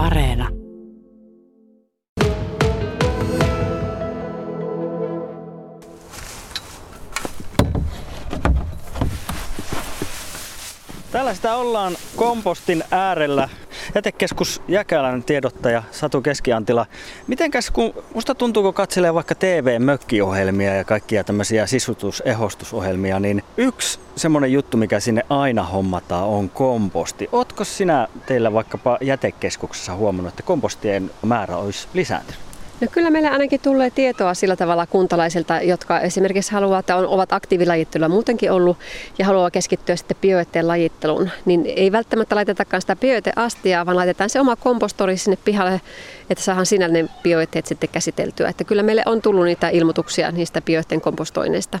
Areena. Täällä sitä ollaan kompostin äärellä. Jätekeskus Jäkälän tiedottaja Satu Keskiantila. Mitenkäs kun musta tuntuu, kun katselee vaikka TV-mökkiohjelmia ja kaikkia tämmöisiä sisutus-ehostusohjelmia, niin yksi semmoinen juttu, mikä sinne aina hommataan, on komposti. Ootko sinä teillä vaikkapa jätekeskuksessa huomannut, että kompostien määrä olisi lisääntynyt? No kyllä meillä ainakin tulee tietoa sillä tavalla kuntalaisilta, jotka esimerkiksi haluaa, että on, ovat aktiivilajittelulla muutenkin ollut ja haluaa keskittyä sitten bioetteen lajitteluun. Niin ei välttämättä laitetakaan sitä bioeteastiaa, vaan laitetaan se oma kompostori sinne pihalle, että saadaan siinä ne bioetteet sitten käsiteltyä. Että kyllä meille on tullut niitä ilmoituksia niistä bioetteen kompostoinneista.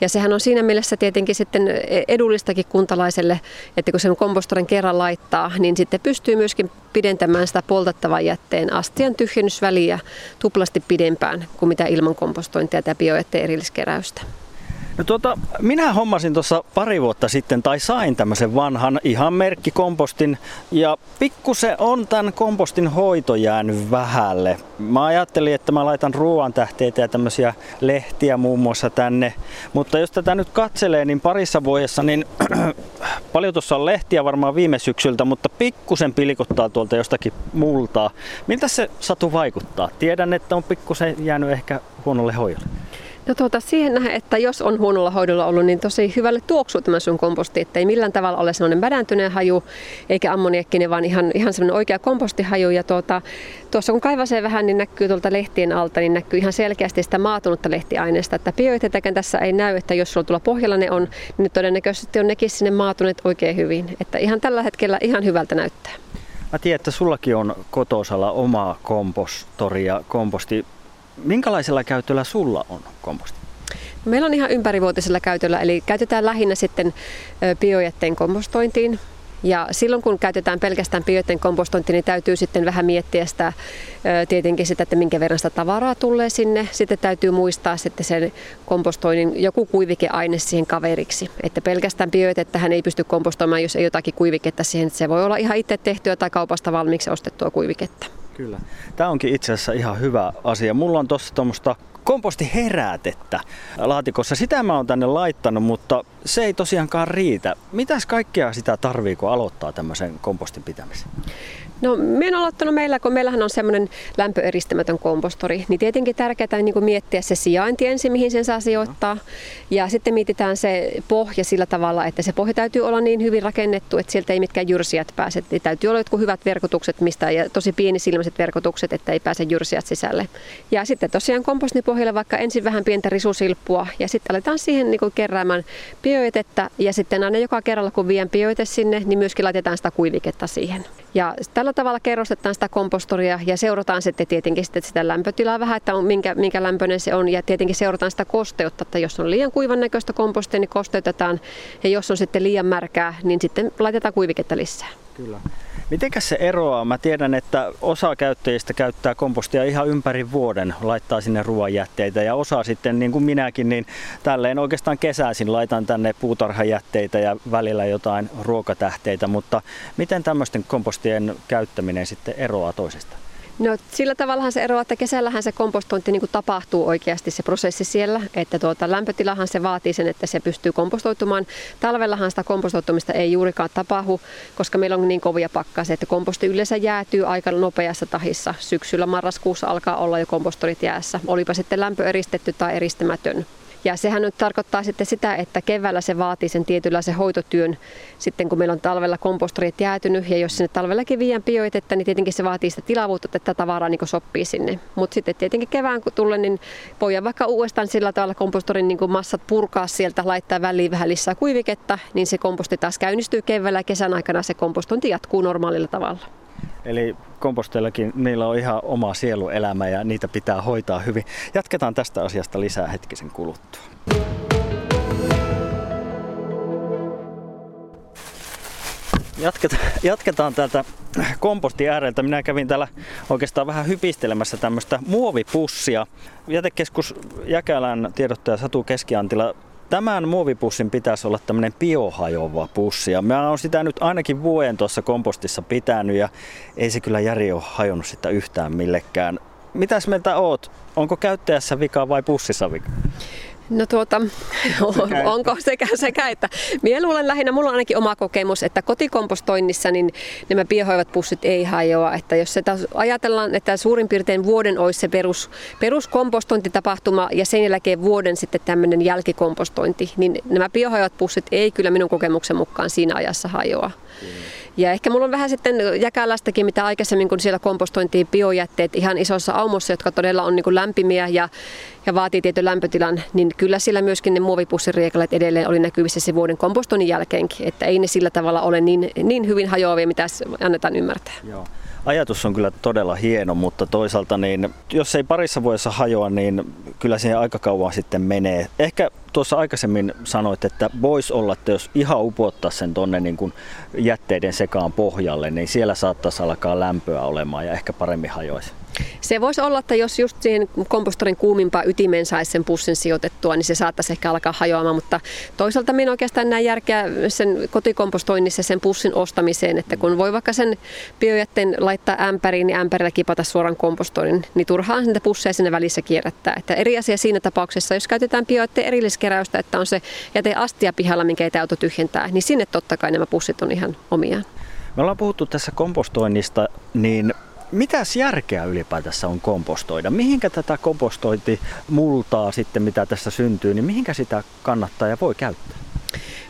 Ja sehän on siinä mielessä tietenkin sitten edullistakin kuntalaiselle, että kun sen kompostorin kerran laittaa, niin sitten pystyy myöskin pidentämään sitä poltettavan jätteen astian tyhjennysväliä tuplasti pidempään kuin mitä ilman kompostointia tai bioetteen erilliskeräystä. No tuota, minä hommasin tuossa pari vuotta sitten tai sain tämmöisen vanhan ihan merkkikompostin ja pikkusen on tämän kompostin hoito jäänyt vähälle. Mä ajattelin, että mä laitan ruoan tähteitä ja tämmöisiä lehtiä muun muassa tänne, mutta jos tätä nyt katselee, niin parissa vuodessa, niin paljon tuossa on lehtiä varmaan viime syksyltä, mutta pikkusen pilikottaa tuolta jostakin multaa. Miltä se satu vaikuttaa? Tiedän, että on pikkusen jäänyt ehkä huonolle hoidolle. No tuota, siihen nähdä, että jos on huonolla hoidolla ollut, niin tosi hyvälle tuoksuu tämä sun komposti, että ei millään tavalla ole sellainen mädäntyneen haju eikä ammoniakkinen, vaan ihan, ihan sellainen oikea kompostihaju. Ja tuota, tuossa kun kaivasee vähän, niin näkyy tuolta lehtien alta, niin näkyy ihan selkeästi sitä maatunutta lehtiaineesta. Että bioitetäkään tässä ei näy, että jos sulla tuolla pohjalla ne on, niin todennäköisesti on nekin sinne maatuneet oikein hyvin. Että ihan tällä hetkellä ihan hyvältä näyttää. Mä tiedän, että sullakin on kotosalla oma kompostori ja komposti Minkälaisella käytöllä sulla on komposti? Meillä on ihan ympärivuotisella käytöllä, eli käytetään lähinnä sitten biojätteen kompostointiin. Ja silloin kun käytetään pelkästään biojätteen kompostointiin, niin täytyy sitten vähän miettiä sitä, tietenkin sitä, että minkä verran sitä tavaraa tulee sinne. Sitten täytyy muistaa sitten sen kompostoinnin joku kuivikeaine siihen kaveriksi. Että pelkästään biojätettähän ei pysty kompostoimaan, jos ei jotakin kuiviketta siihen. Se voi olla ihan itse tehtyä tai kaupasta valmiiksi ostettua kuiviketta. Kyllä. Tämä onkin itse asiassa ihan hyvä asia. Mulla on tuossa tuommoista kompostiherätettä laatikossa. Sitä mä oon tänne laittanut, mutta se ei tosiaankaan riitä. Mitäs kaikkea sitä tarvii, kun aloittaa tämmöisen kompostin pitämisen? No me on aloittanut meillä, kun meillähän on semmoinen lämpöeristämätön kompostori, niin tietenkin tärkeää on niin miettiä se sijainti ensin, mihin sen saa sijoittaa. Ja sitten mietitään se pohja sillä tavalla, että se pohja täytyy olla niin hyvin rakennettu, että sieltä ei mitkään jyrsijät pääse. Eli täytyy olla jotkut hyvät verkotukset, mistä ja tosi pienisilmäiset verkotukset, että ei pääse jyrsijät sisälle. Ja sitten tosiaan kompostin pohjalle vaikka ensin vähän pientä risusilppua ja sitten aletaan siihen niin keräämään bioetettä ja sitten aina joka kerralla kun vien bioete sinne, niin myöskin laitetaan sitä kuiviketta siihen. Ja tällä tavalla kerrostetaan sitä kompostoria ja seurataan sitten tietenkin sitten sitä lämpötilaa vähän, että on, minkä, minkä lämpöinen se on. Ja tietenkin seurataan sitä kosteutta, että jos on liian kuivan näköistä kompostia, niin kosteutetaan. Ja jos on sitten liian märkää, niin sitten laitetaan kuiviketta lisää. Kyllä. Mitenkäs se eroaa? Mä tiedän, että osa käyttäjistä käyttää kompostia ihan ympäri vuoden, laittaa sinne ruoanjätteitä ja osa sitten, niin kuin minäkin, niin tälleen oikeastaan kesäisin laitan tänne puutarhajätteitä ja välillä jotain ruokatähteitä, mutta miten tämmöisten kompostien käyttäminen sitten eroaa toisesta? No sillä tavallahan se eroaa, että kesällähän se kompostointi niin kuin tapahtuu oikeasti se prosessi siellä, että tuota, lämpötilahan se vaatii sen, että se pystyy kompostoitumaan. Talvellahan sitä kompostoitumista ei juurikaan tapahdu, koska meillä on niin kovia pakkasia, että komposti yleensä jäätyy aika nopeassa tahissa. Syksyllä marraskuussa alkaa olla jo kompostorit jäässä, olipa sitten lämpöeristetty tai eristämätön. Ja sehän nyt tarkoittaa sitten sitä, että keväällä se vaatii sen tietynlaisen hoitotyön, sitten kun meillä on talvella kompostorit jäätynyt, ja jos sinne talvellakin viiän bioitettä, niin tietenkin se vaatii sitä tilavuutta, että tätä tavaraa niin sopii sinne. Mutta sitten tietenkin kevään kun tulee, niin voi vaikka uudestaan sillä tavalla kompostorin niin massat purkaa sieltä, laittaa väliin vähän lisää kuiviketta, niin se komposti taas käynnistyy keväällä ja kesän aikana se kompostointi jatkuu normaalilla tavalla. Eli komposteillakin niillä on ihan oma sieluelämä ja niitä pitää hoitaa hyvin. Jatketaan tästä asiasta lisää hetkisen kuluttua. Jatketaan, jatketaan täältä komposti ääreltä. Minä kävin täällä oikeastaan vähän hypistelemässä tämmöistä muovipussia. Jätekeskus Jäkälän tiedottaja Satu Keskiantila tämän muovipussin pitäisi olla tämmöinen biohajoava pussi. Ja mä oon sitä nyt ainakin vuoden tuossa kompostissa pitänyt ja ei se kyllä Jari ole hajonnut sitä yhtään millekään. Mitäs mieltä oot? Onko käyttäjässä vika vai pussissa vika? No tuota, sekä onko sekä sekä, että minä luulen lähinnä, mulla on ainakin oma kokemus, että kotikompostoinnissa niin nämä biohoivat pussit ei hajoa. Että jos sitä ajatellaan, että suurin piirtein vuoden olisi se perus, peruskompostointitapahtuma ja sen jälkeen vuoden sitten tämmöinen jälkikompostointi, niin nämä biohoivat pussit ei kyllä minun kokemuksen mukaan siinä ajassa hajoa. Mm. Ja ehkä mulla on vähän sitten jäkälästäkin, mitä aikaisemmin, kun siellä kompostointiin biojätteet ihan isossa aumossa, jotka todella on niin kuin lämpimiä ja, ja vaatii tietyn lämpötilan, niin kyllä sillä myöskin ne muovipussiriekalat edelleen oli näkyvissä se vuoden kompostoinnin jälkeenkin. Että ei ne sillä tavalla ole niin, niin hyvin hajoavia, mitä annetaan ymmärtää. Joo ajatus on kyllä todella hieno, mutta toisaalta niin, jos ei parissa vuodessa hajoa, niin kyllä siihen aika kauan sitten menee. Ehkä tuossa aikaisemmin sanoit, että voisi olla, että jos ihan upottaa sen tonne niin jätteiden sekaan pohjalle, niin siellä saattaisi alkaa lämpöä olemaan ja ehkä paremmin hajoisi. Se voisi olla, että jos just siihen kompostorin kuumimpaan ytimeen saisi sen pussin sijoitettua, niin se saattaisi ehkä alkaa hajoamaan, mutta toisaalta minä oikeastaan näen järkeä sen kotikompostoinnissa sen pussin ostamiseen, että kun voi vaikka sen biojätteen laittaa ämpäriin, niin ämpärillä kipata suoraan kompostoinnin, niin turhaan niitä pusseja sinne välissä kierrättää. Että eri asia siinä tapauksessa, jos käytetään biojätteen erilliskeräystä, että on se jäte astia pihalla, minkä ei auto tyhjentää, niin sinne totta kai nämä pussit on ihan omiaan. Me ollaan puhuttu tässä kompostoinnista, niin Mitäs järkeä ylipäätänsä on kompostoida? Mihinkä tätä kompostointimultaa sitten, mitä tässä syntyy, niin mihinkä sitä kannattaa ja voi käyttää?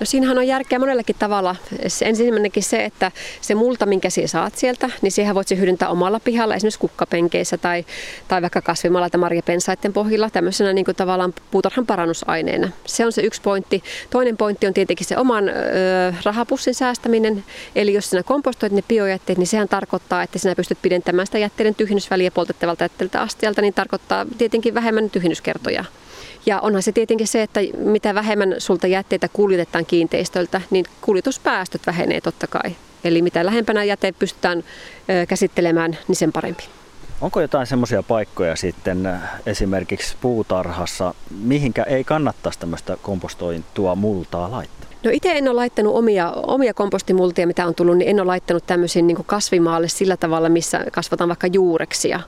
No siinähän on järkeä monellakin tavalla. Ensimmäinenkin se, että se multa, minkä sinä saat sieltä, niin siihen voit hyödyntää omalla pihalla, esimerkiksi kukkapenkeissä tai, tai vaikka kasvimalla tai marjapensaiden pohjilla tämmöisenä niin kuin tavallaan puutarhan parannusaineena. Se on se yksi pointti. Toinen pointti on tietenkin se oman ö, rahapussin säästäminen. Eli jos sinä kompostoit ne biojätteet, niin sehän tarkoittaa, että sinä pystyt pidentämään sitä jätteiden tyhjennysväliä poltettavalta jätteeltä astialta, niin tarkoittaa tietenkin vähemmän tyhjennyskertoja. Ja onhan se tietenkin se, että mitä vähemmän sulta jätteitä kuljetetaan kiinteistöltä, niin kuljetuspäästöt vähenee totta kai. Eli mitä lähempänä jäte pystytään käsittelemään, niin sen parempi. Onko jotain semmoisia paikkoja sitten esimerkiksi puutarhassa, mihinkä ei kannattaisi tämmöistä kompostointua multaa laittaa? No itse en ole laittanut omia, omia kompostimultia, mitä on tullut, niin en ole laittanut tämmöisiin niin kasvimaalle sillä tavalla, missä kasvataan vaikka juureksia.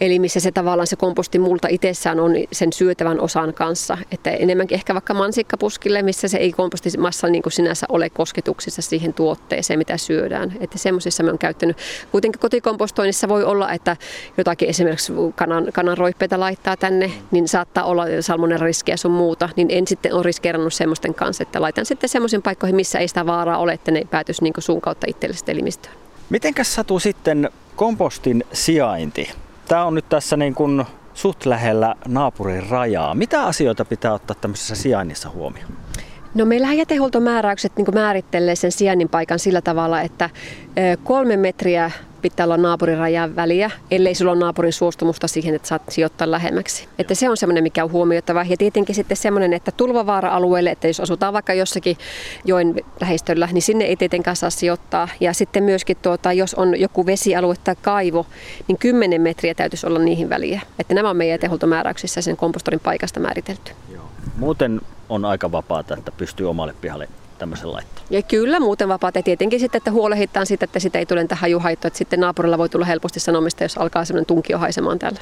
Eli missä se tavallaan se kompostimulta itsessään on sen syötävän osan kanssa. Että enemmänkin ehkä vaikka mansikkapuskille, missä se ei kompostimassa niin kuin sinänsä ole kosketuksissa siihen tuotteeseen, mitä syödään. Että semmoisissa me on käyttänyt. Kuitenkin kotikompostoinnissa voi olla, että jotakin esimerkiksi kanan, kanan roippeita laittaa tänne, niin saattaa olla salmonella riskiä sun muuta. Niin en sitten ole riskeerannut semmoisten kanssa, että laitan sitten semmoisiin paikkoihin, missä ei sitä vaaraa ole, että ne päätyisi niin suun kautta itsellisesti elimistöön. Mitenkäs satuu sitten kompostin sijainti? Tämä on nyt tässä niin kuin suht lähellä naapurin rajaa. Mitä asioita pitää ottaa tämmöisessä sijainnissa huomioon? No meillähän jätehuoltomääräykset niin määrittelee sen sijainnin paikan sillä tavalla, että kolme metriä pitää olla naapurin rajan väliä, ellei sulla ole naapurin suostumusta siihen, että saat sijoittaa lähemmäksi. Että se on semmoinen, mikä on huomioitava. Ja tietenkin sitten semmoinen, että tulvavaara-alueelle, että jos asutaan vaikka jossakin joen lähestöllä, niin sinne ei tietenkään saa sijoittaa. Ja sitten myöskin, tuota, jos on joku vesialue tai kaivo, niin 10 metriä täytyisi olla niihin väliä. Että nämä on meidän jätehuoltomääräyksissä sen kompostorin paikasta määritelty. Joo. Muuten on aika vapaata, että pystyy omalle pihalle tämmöisen laittaa. Ja kyllä muuten vapaat. Ja tietenkin sitten, että huolehditaan siitä, että sitä ei tule niitä hajuhaittoja. Että sitten naapurilla voi tulla helposti sanomista, jos alkaa semmoinen tunkio haisemaan täällä.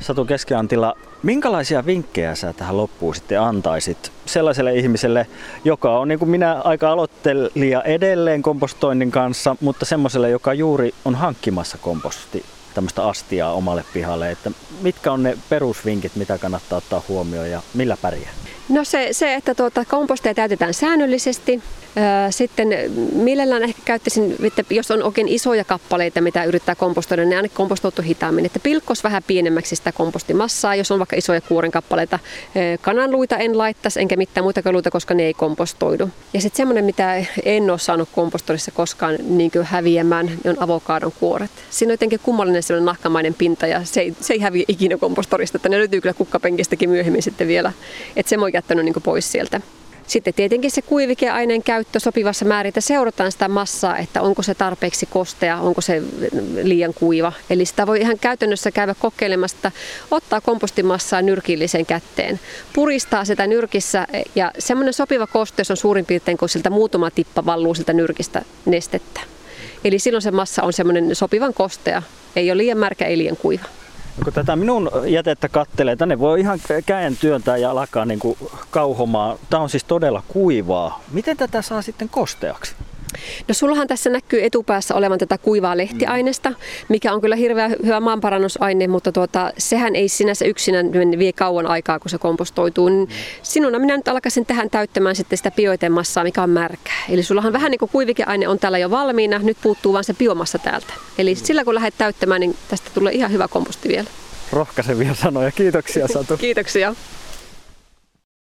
Satu Keskiantila, minkälaisia vinkkejä sä tähän loppuun sitten antaisit sellaiselle ihmiselle, joka on niin kuin minä aika aloittelija edelleen kompostoinnin kanssa, mutta semmoiselle, joka juuri on hankkimassa komposti tämmöistä astiaa omalle pihalle, että mitkä on ne perusvinkit, mitä kannattaa ottaa huomioon ja millä pärjää? No se, se että tuota, komposteja täytetään säännöllisesti. Sitten mielellään ehkä käyttäisin, että jos on oikein isoja kappaleita, mitä yrittää kompostoida, niin aina kompostoitu hitaammin. Että pilkkos vähän pienemmäksi sitä kompostimassaa, jos on vaikka isoja kuoren kappaleita. Kananluita en laittaisi, enkä mitään muita luita, koska ne ei kompostoidu. Ja sitten semmoinen, mitä en ole saanut kompostorissa koskaan niin häviämään, on avokaadon kuoret. Siinä on jotenkin kummallinen sellainen nahkamainen pinta ja se ei, se ei häviä ikinä kompostorista. Että ne löytyy kyllä kukkapenkistäkin myöhemmin sitten vielä. Että se jättänyt niin pois sieltä. Sitten tietenkin se kuivikeaineen käyttö sopivassa määrin, että seurataan sitä massaa, että onko se tarpeeksi kostea, onko se liian kuiva. Eli sitä voi ihan käytännössä käydä kokeilemassa, että ottaa kompostimassaa nyrkillisen kätteen, puristaa sitä nyrkissä ja semmoinen sopiva kosteus on suurin piirtein, kun siltä muutama tippa valluu siltä nyrkistä nestettä. Eli silloin se massa on semmoinen sopivan kostea, ei ole liian märkä, ei liian kuiva. Kun tätä minun jätettä kattelee, tänne voi ihan käen työntää ja alkaa niin kuin kauhomaan. Tämä on siis todella kuivaa. Miten tätä saa sitten kosteaksi? No sullahan tässä näkyy etupäässä olevan tätä kuivaa lehtiainesta, mikä on kyllä hirveän hyvä maanparannusaine, mutta tuota, sehän ei sinänsä yksinään vie kauan aikaa, kun se kompostoituu. Niin sinuna minä nyt alkaisin tähän täyttämään sitten sitä bioitemassaa, mikä on märkää. Eli sullahan vähän niin kuin kuivikeaine on täällä jo valmiina, nyt puuttuu vain se biomassa täältä. Eli sillä kun lähdet täyttämään, niin tästä tulee ihan hyvä komposti vielä. Rohkaisevia sanoja. Kiitoksia Satu. Kiitoksia.